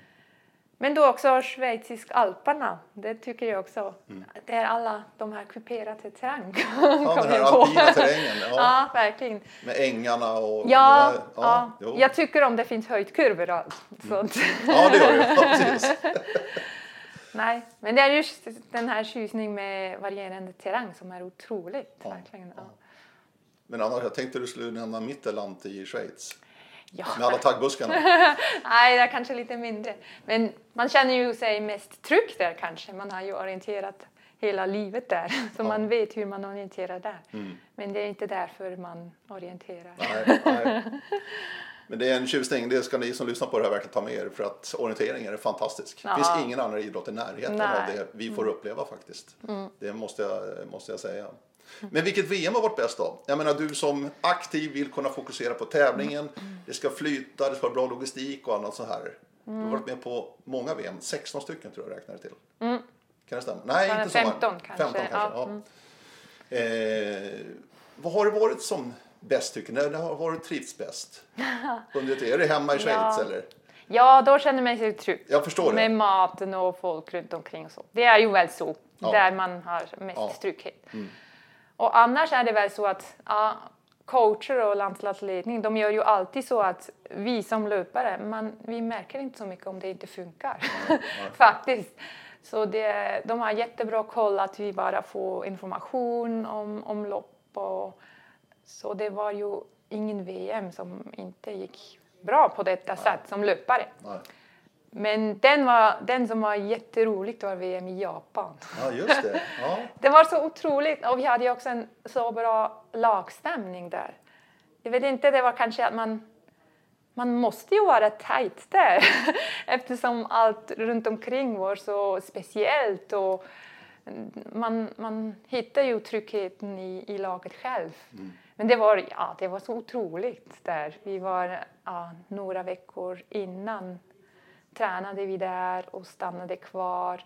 Men då också schweizisk alperna, det tycker jag också. Mm. Det är alla de här kuperade terräng. Ja, den här alpina terrängen. Ja. [laughs] ja, verkligen. Med ängarna och... Ja, ja, ja. jag tycker om det finns höjdkurvor och allt. Mm. Ja, det gör du. Ja, [laughs] Nej, men det är just den här tjusningen med varierande terräng som är otroligt. Ja, verkligen. Ja. Men annars, jag tänkte du skulle nämna Mitteland i Schweiz. Ja. Med alla taggbuskarna? [laughs] Nej, det är kanske lite mindre. Men man känner ju sig mest trygg där kanske. Man har ju orienterat hela livet där, [laughs] så ja. man vet hur man orienterar där. Mm. Men det är inte därför man orienterar. Nej, nej. [laughs] Men det är en tjusning, det ska ni som lyssnar på det här verkligen ta med er för att orienteringen är fantastisk. Det finns ingen annan idrott i närheten Nej. av det vi får mm. uppleva faktiskt. Mm. Det måste jag, måste jag säga. Men vilket VM har varit bäst då? Jag menar du som aktiv vill kunna fokusera på tävlingen. Det ska flyta, det ska vara bra logistik och annat så här. Du har varit med på många VM, 16 stycken tror jag räknar det till. Mm. Kan det stämma? Nej, inte 15 kanske. 15 kanske. Ja. Ja. Mm. Eh, vad har det varit som bäst tycker ni? När har du trivts bäst? [laughs] Är det hemma i Schweiz ja. eller? Ja, då känner man sig trygg. Jag förstår det. Med maten och folk runt omkring och så. Det är ju väl så, ja. där man har mest ja. trygghet. Mm. Och annars är det väl så att ja, coacher och landslagsledning, de gör ju alltid så att vi som löpare, man, vi märker inte så mycket om det inte funkar. Mm. [laughs] Faktiskt. Så det, de har jättebra koll att vi bara får information om, om lopp. Och, så det var ju ingen VM som inte gick bra på detta Nej. sätt som löpare. Nej. Men den, var, den som var jätteroligt var VM i Japan. Ja, just det. [laughs] Ja. det var så otroligt och vi hade också en så bra lagstämning där. Jag vet inte, det var kanske att man, man måste ju vara tajt där [laughs] eftersom allt runt omkring var så speciellt och man, man hittar ju tryggheten i, i laget själv. Mm. Men det var, ja, det var så otroligt där. Vi var ja, några veckor innan tränade vi där och stannade kvar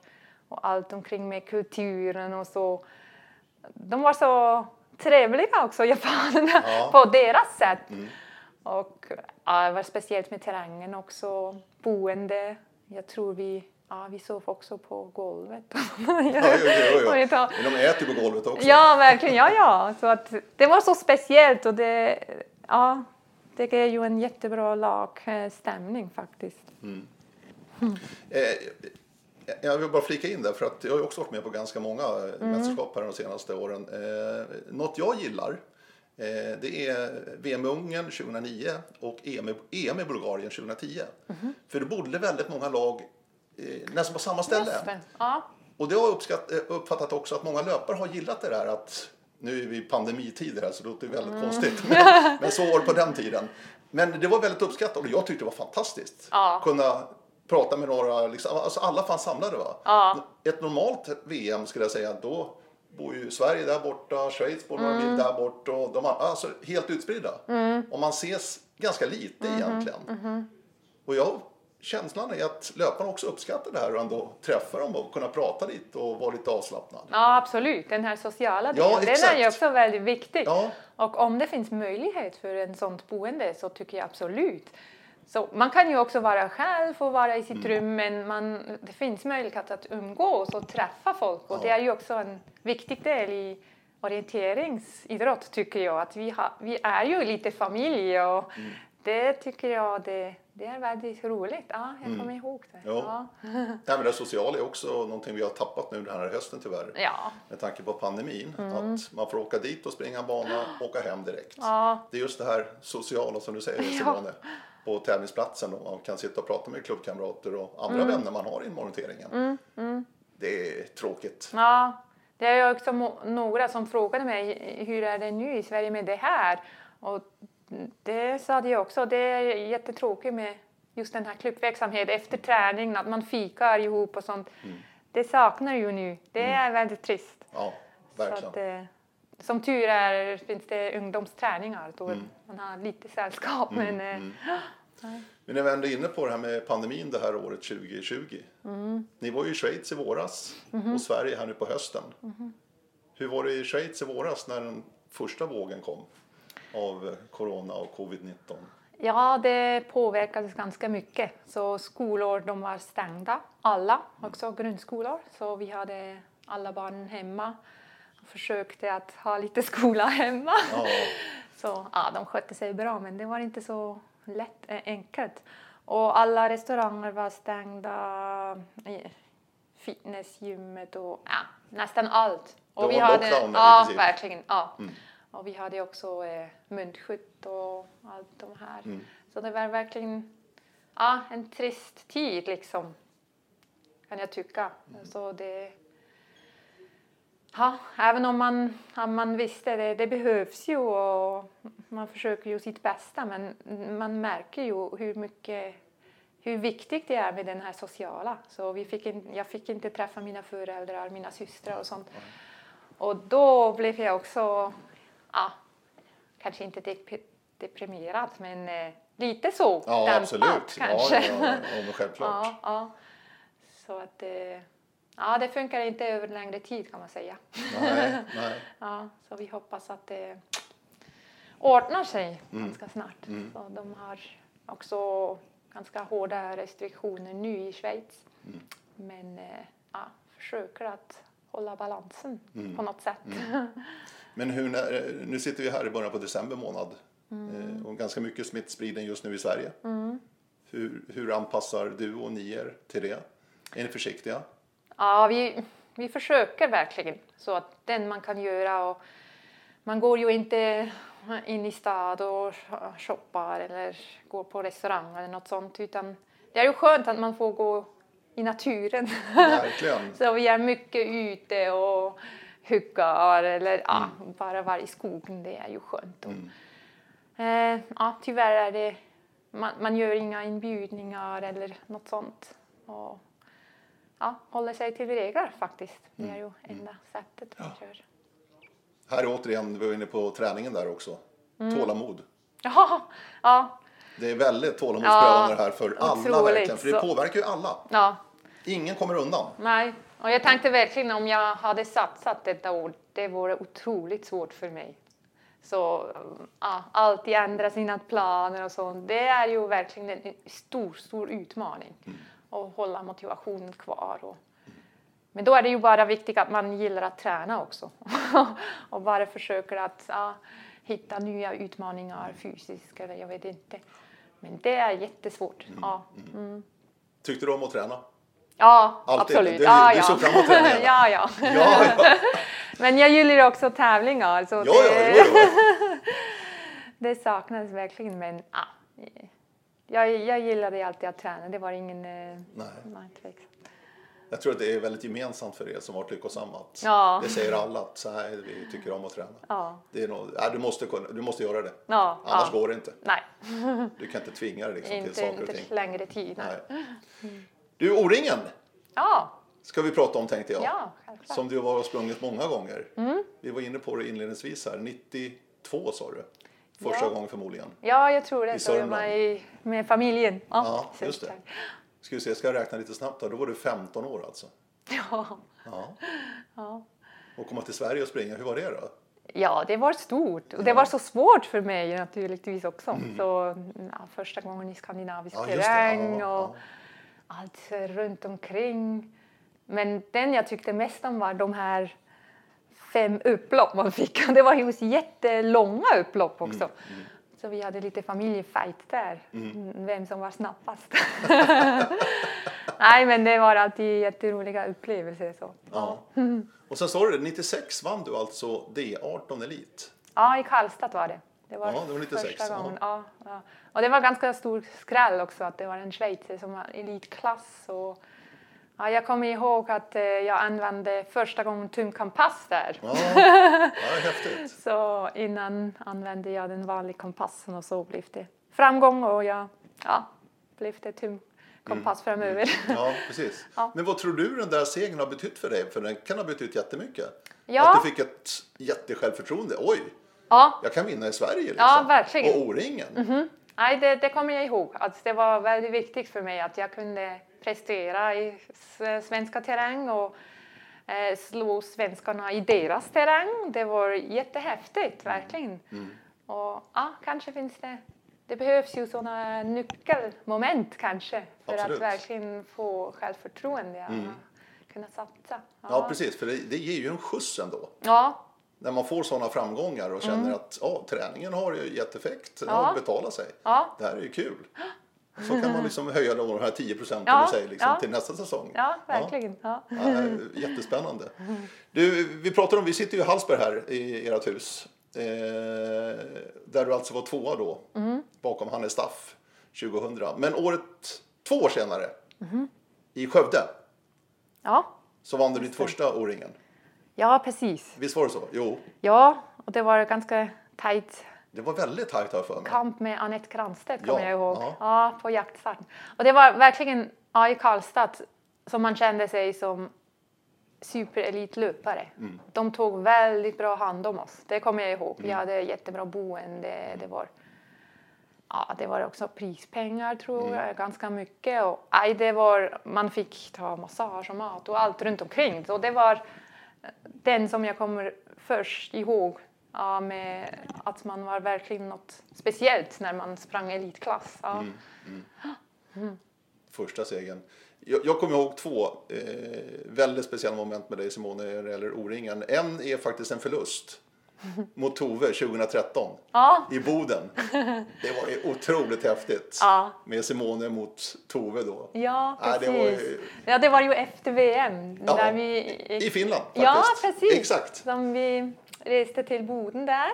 och allt omkring med kulturen och så. De var så trevliga också, [laughs] japanerna, ja. på deras sätt. Mm. Och ja, det var speciellt med terrängen också, boende. Jag tror vi Ja, vi sov också på golvet. [laughs] ja, jo, jo, jo. Men de äter på golvet också. Ja, verkligen. Ja, ja. Så att det var så speciellt och det, ja, det är ju en jättebra lagstämning faktiskt. Mm. Eh, jag vill bara flika in där för att jag har också varit med på ganska många mm. mästerskap här de senaste åren. Eh, något jag gillar eh, det är VM i Ungern 2009 och EM, EM i Bulgarien 2010. Mm. För det bodde väldigt många lag eh, nästan på samma ställe. Ja. Och det har jag uppskatt, eh, uppfattat också att många löpare har gillat det där att nu är vi i pandemitider här så det låter väldigt mm. konstigt. [laughs] Men, men, så var det på den tiden. Men det var väldigt uppskattat och jag tyckte det var fantastiskt. Ja. Kunna prata med några, liksom, alltså alla fanns samlade va? Ja. Ett normalt VM skulle jag säga, då bor ju Sverige där borta, Schweiz bor några Mm. mil där bort och de alltså helt utspridda. Och man ses ganska lite Mm-hmm. egentligen. Och jag, känslan är att löparna också uppskattar det här och ändå träffa dem och kunna prata lite och vara lite avslappnad. Ja, absolut. Den här sociala Ja, delen, den är ju också väldigt viktig. Ja. Och om det finns möjlighet för en sånt boende så tycker jag absolut. Så man kan ju också vara själv och vara i sitt Mm. rum men man, det finns möjlighet att umgås och träffa folk och Ja. det är ju också en viktig del i orienteringsidrott tycker jag. Att vi, har, vi är ju lite familj och Mm. det tycker jag det, det är väldigt roligt. Ja, jag kommer ihåg det. Mm. Ja. [laughs] Nej, men det sociala är också någonting vi har tappat nu den här hösten tyvärr. Ja. Med tanke på pandemin. Att man får åka dit och springa en bana och åka hem direkt. Ja. Det är just det här sociala som du säger [laughs] Simone. På tävlingsplatsen och man kan sitta och prata med klubbkamrater och andra Mm. vänner man har i monitoreringen. Det är tråkigt. Ja, det är också några som frågade mig hur är det nu i Sverige med det här? Och det sa jag också, det är jättetråkigt med just den här klubbverksamheten efter träning, att man fikar ihop och sånt. Det saknar ju nu. Det är väldigt trist. Ja, verkligen. Som tur är finns det ungdomsträningar då man har lite sällskap. Men, eh, [gasps] Men när vi ändå är inne på det här med pandemin det här året 2020. Mm. Ni var ju i Schweiz i våras Mm-hmm. och Sverige här nu på hösten. Hur var det i Schweiz i våras när den första vågen kom av corona och covid-19? Ja, det påverkades ganska mycket. Så skolor de var stängda, alla, också grundskolor. Så vi hade alla barnen hemma och försökte att ha lite [laughs] skola hemma. Ja, Så ja, de skötte sig bra, men det var inte så lätt, eh, enkelt. Och alla restauranger var stängda, eh, fitnessgymmet och ja, nästan allt. Och Det vi hade, ja, verkligen. Ja. Och vi hade också eh, munskydd och allt de här. Mm. Så det var verkligen ja, en trist tid liksom, kan jag tycka. Så det, Ja, även om man, om man visste det, det behövs ju och man försöker ju sitt bästa men man märker ju hur mycket hur viktigt det är med den här sociala. Så vi fick in, jag fick inte träffa mina föräldrar, mina systrar och sånt. Och då blev jag också, ja, kanske inte dep- deprimerad men eh, lite så ja absolut. Kanske. ja, ja, ja, självklart. [laughs] Ja, ja. Så att eh, ja, det funkar inte över längre tid kan man säga. Nej, [laughs] nej. Ja, så vi hoppas att det ordnar sig Mm. ganska snart. Så de har också ganska hårda restriktioner nu i Schweiz. Mm. Men eh, ja, försöker att hålla balansen Mm. på något sätt. Men hur, när, nu sitter vi här i början på december månad Mm. eh, och ganska mycket smittspridning just nu i Sverige. Hur, hur anpassar du och ni er till det? Är ni försiktiga? Ja, vi, vi försöker verkligen så att den man kan göra och man går ju inte in i stad och shoppar eller går på restaurang eller något sånt utan det är ju skönt att man får gå i naturen. Verkligen. [laughs] så vi är mycket ute och huggar eller ja, bara vara i skogen, det är ju skönt. Och, eh, ja, tyvärr är det, man, man gör inga inbjudningar eller något sånt. Och, ja, håller sig till regler faktiskt. Det är ju enda sättet man gör. Här är återigen, vi var inne på träningen där också. Tålamod. Ja, ja, Det är väldigt tålamodsprövande det här för alla otroligt. verkligen. För det påverkar ju alla. ja, Ingen kommer undan. nej. Och jag tänkte verkligen om jag hade satsat detta år, det vore otroligt svårt för mig. Så ja, alltid ändra sina planer och sånt. Det är ju verkligen en stor, stor utmaning. Att hålla motivationen kvar. Och, men då är det ju bara viktigt att man gillar att träna också. [laughs] och bara försöker att ja, hitta nya utmaningar fysiskt eller jag vet inte. Men det är jättesvårt. Ja, Tyckte du om att träna? ja Alltid. absolut. Du- ja, du ja. såg fram emot träningarna. [laughs] ja, ja. Ja, ja. [laughs] Men jag gillar också tävlingar. Så ja, det, ja, jo, jo. det saknas verkligen. Men ah, jag, jag gillade alltid att träna. Det var ingen... eh, Nej. nej, tveksam. Jag tror att det är väldigt gemensamt för er som varit lyckosamma. Ja. Det säger alla att så här, vi tycker om att träna. Ja. Det är nog, nej, du, måste, kunna- du måste göra det. Ja, Annars ja. går det inte. Nej, Du kan inte tvinga dig liksom, till inte, saker och inte ting. längre tid. Nej. Nej. Du, O-ringen. Ja, ska vi prata om tänkte jag. Ja. Som du har sprungit många gånger. Vi var inne på det inledningsvis här. 92 sa du. Första Ja. gången förmodligen. Ja, jag tror det. I Sörmland. i, med familjen. Ja, så just det. Ska vi se, ska jag räkna lite snabbt då? Då var du 15 år alltså. Ja. Ja. Ja. Och komma till Sverige och springa, hur var det då? ja, det var stort. Och det var så svårt för mig naturligtvis också. Mm. Så ja, första gången i skandinavisk Ja, terräng Ja, och allt runt omkring. Men den jag tyckte mest om var de här fem upplopp man fick. [laughs] Det var ju jättelånga upplopp också. Mm, Så vi hade lite familjefight där, vem som var snabbast. [laughs] Nej, men det var alltid jätteroliga upplevelser. Så. Ja. Och sen sa du det, 96 vann du alltså D18 Elit. Ja, i Karlstad var det. Det var, Ja, det var 96, första gången. Ja, ja. Och det var ganska stor skräll också att det var en schweizare som var elitklass. Och, ja, jag kommer ihåg att eh, jag använde första gången tumkompass där. Ja, [laughs] ja häftigt. Så innan använde jag den vanliga kompassen och så blev det framgång och jag ja, blev det tumkompass framöver. Ja, precis. [laughs] Ja. Men vad tror du den där segern har betytt för dig? För den kan ha betytt jättemycket. Ja. Att du fick ett jättesjälvförtroende. Oj, Ja, jag kan vinna i Sverige liksom. Ja, verkligen. Och O-ringen. Nej, det, det kommer jag ihåg. Att det var väldigt viktigt för mig att jag kunde prestera i svenska terräng och eh, slå svenskarna i deras terräng. Det var jättehäftigt, verkligen. Och ja, kanske finns det... Det behövs ju sådana nyckelmoment kanske för Absolut. att verkligen få självförtroende och kunna satsa. Ja, precis. För det, det ger ju en skjuts ändå. Ja, När man får sådana framgångar och känner att ja, träningen har ju gett effekt. Den Mm. Ja. har betalat sig. ja, Det här är ju kul. [gasps] Så kan man liksom höja de här 10 procenten Ja, säger liksom, ja. till nästa säsong. ja, verkligen. Ja. Ja, jättespännande. Du, vi pratar om, vi sitter ju i Hallsberg här i ert hus. Eh, där du alltså var tvåa då, bakom Hannes Staff 2000. Men året, två år senare, i Skövde, ja. så vann du ditt första O-ringen. ja, precis. Visst var det så? Jo, Ja, och det var ganska tajt det var väldigt tajt jag för mig. kamp med Anette Granstedt Ja, kommer jag ihåg. ja. Ja. på jaktstarten. Och det var verkligen ja, i Karlstad som man kände sig som superelitlöpare. Mm. De tog väldigt bra hand om oss. Det kommer jag ihåg. Mm. Vi hade jättebra boende. Det var, ja, det var också prispengar tror Mm. jag, ganska mycket. Och, aj, det var, man fick ta massage och mat och allt runt omkring. Så det var den som jag kommer först ihåg ja, med att man var verkligen något speciellt när man sprang elitklass. Ja. Mm. Första segern. Jag, jag kommer ihåg två eh, väldigt speciella moment med dig Simone när det gäller O-ringen. En är faktiskt en förlust [laughs] mot Tove 2013 Ja, i Boden. Det var ju otroligt häftigt Ja. med Simone mot Tove då. ja Ja, precis. det var ju- Ja, det var ju efter VM. Ja, När vi I Finland faktiskt. Ja, precis. Exakt. Som vi reste till Boden där.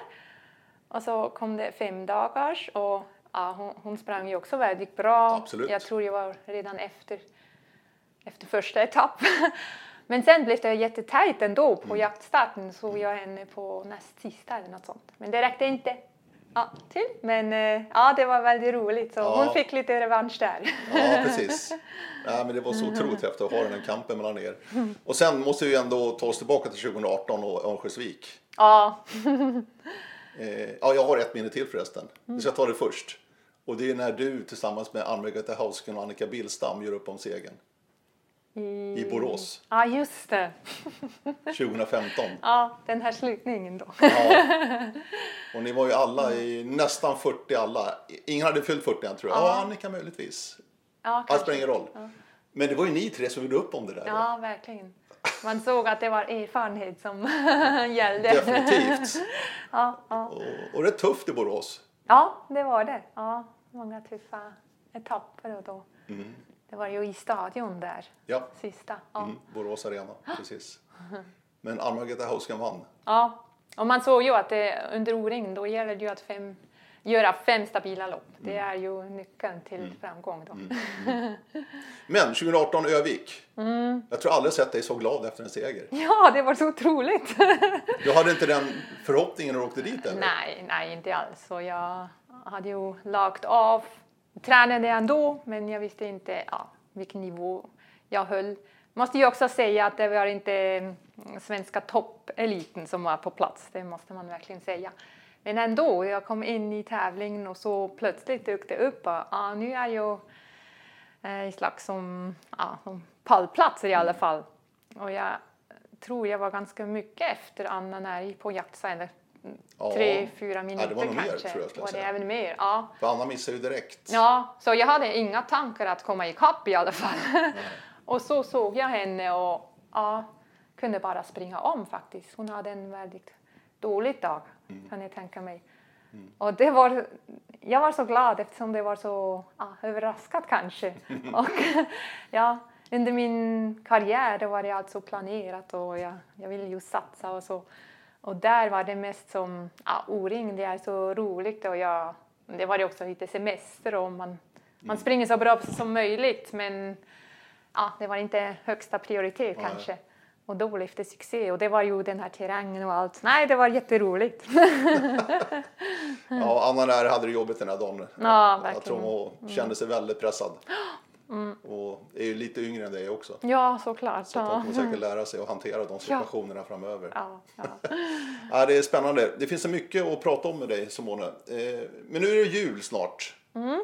Och så kom det fem dagars och ja, hon, hon sprang ju också väldigt bra. Absolut. Jag tror jag var redan efter, efter första etapp. [laughs] Men sen blev det jättetajt ändå på Mm. jaktstarten. Såg jag henne på näst sista eller något sånt. Men det räckte inte ja, till. Men eh, ja, det var väldigt roligt. Så Ja. hon fick lite revansch där. Ja, precis. Ja, men det var så [laughs] otroligt häftigt att ha den här kampen mellan er. Och sen måste vi ändå ta oss tillbaka till 2018 och Örnsköldsvik. Ja, [laughs] Eh, ja, jag har ett minne till förresten. Vi ska ta det först. Och det är när du tillsammans med Ann-Margrethe Hausken och Annika Billstam gör upp om segern i, i Borås Ja, just det. [laughs] 2015. Ja, den här slutningen då. Ja. [laughs] Och ni var ju alla i nästan 40 alla. Ingen hade fyllt 40 än tror jag. Ja, Annika möjligtvis. Ja, Det spelar ingen roll. Men det var ju ni tre som gjorde upp om det där. Ja, verkligen. Man såg att det var erfarenhet som [laughs] gällde. Definitivt. Ja, ja. Och, och det är tufft i Borås. ja, det var det. Ja, många tuffa etapper och då. Mm. Det var ju i stadion där, Ja, sista. Ja. mm, Borås Arena. Precis. Men Ann-Margrethe Hausken vann. ja. Och man såg ju att det, under O-ring då gäller det ju att fem, göra fem stabila lopp. Det Mm. är ju nyckeln till framgång då. Men 2018 Övik. Mm. Jag tror aldrig sett dig så glad efter en seger. Ja, det var så otroligt. Du hade inte den förhoppningen när du åkte dit eller? Nej, nej, inte alls. Så jag hade ju lagt av. Tränade ändå, men jag visste inte ja, vilken nivå jag höll. måste ju också säga att det var inte mm, svenska toppeliten som var på plats, det måste man verkligen säga. Men ändå, jag kom in i tävlingen och så plötsligt dök det upp att ah, nu är jag eh, i slags som, ja, som pallplatser i alla fall. Och jag tror jag var ganska mycket efter Anna Närg på jaktsajden. Tre, fyra minuter Ja, det var nog mer, kanske. tror jag, jag var det säga. även mer? Ja. För Anna missade ju direkt. Ja, så jag hade inga tankar att komma ikapp i alla fall. [laughs] och så såg jag henne och ja, kunde bara springa om faktiskt. Hon hade en väldigt dålig dag, Mm. kan jag tänka mig. Och det var, jag var så glad eftersom det var så ja, överraskat kanske. [laughs] och ja, under min karriär var det alltså planerat och jag, jag ville ju satsa och så. Och där var det mest som ja, O-ring, det är så roligt och jag, det var det också lite semester och man, man springer så bra som möjligt men ja, det var inte högsta prioritet Nej. kanske. Och då blev det succé och det var ju den här terrängen och allt. Nej, det var jätteroligt. [laughs] Ja, Anna där hade det jobbigt den här dagen. Ja, Jag verkligen. Mm. tror hon kände sig väldigt pressad. Och är ju lite yngre än dig också. ja, såklart. Så att Ja. kommer säkert lära sig att hantera de situationerna framöver. Ja, ja. [laughs] Ja, det är spännande. Det finns så mycket att prata om med dig Simone. Eh, men nu är det jul snart. Mm.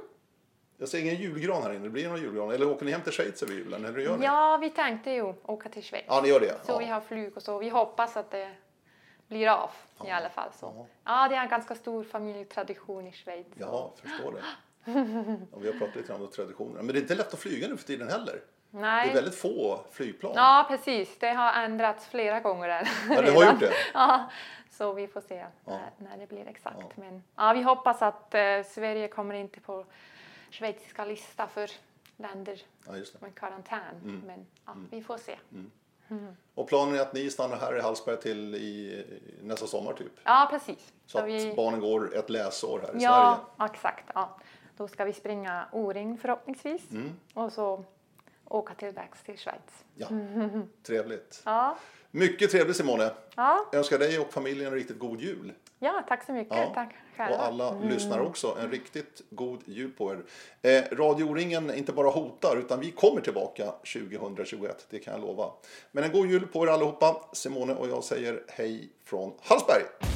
Jag ser ingen julgran här inne. Det blir någon julgran. Eller åker ni hem till Schweiz över julen? Eller gör ni? ja, vi tänkte ju åka till Schweiz. Ja, ni gör det? Så ja. vi har flyg och så. Vi hoppas att det blir av i alla fall. Så. Ja, det är en ganska stor familjetradition i Schweiz. Ja, förstår det. [gasps] Ja, vi har pratat lite om traditionerna. Men det är inte lätt att flyga nu för tiden heller. Det är Nej. väldigt få flygplan. Ja, precis. Det har ändrats flera gånger än Ja, det har gjort det? [laughs] Ja, så vi får se när, när det blir exakt. Men ja, vi hoppas att eh, Sverige kommer inte på schweiziska lista för länder Ja, med karantän. Men ja, vi får se. Och planen är att ni stannar här i Hallsberg till i, nästa sommar typ? Ja, precis. Så att vi, barnen går ett läsår här i ja, Sverige? exakt. Ja. Då ska vi springa O-ring förhoppningsvis Mm. och så åka tillbaks till Schweiz. Ja, [laughs] trevligt. Ja, Mycket trevligt Simone. ja, Jag önskar dig och familjen en riktigt god jul. ja tack så mycket. Ja. Tack själva. Och alla lyssnare också. En riktigt god jul på er. Eh, Radio O-ringen inte bara hotar utan vi kommer tillbaka 2021. Det kan jag lova. Men en god jul på er allihopa. Simone och jag säger hej från Hallsberg.